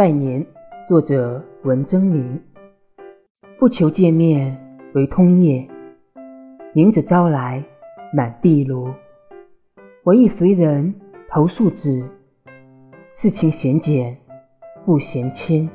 拜年，作者文征明。不求见面为通夜，明子招来满壁炉。我亦随人投宿纸，事情嫌简不嫌轻。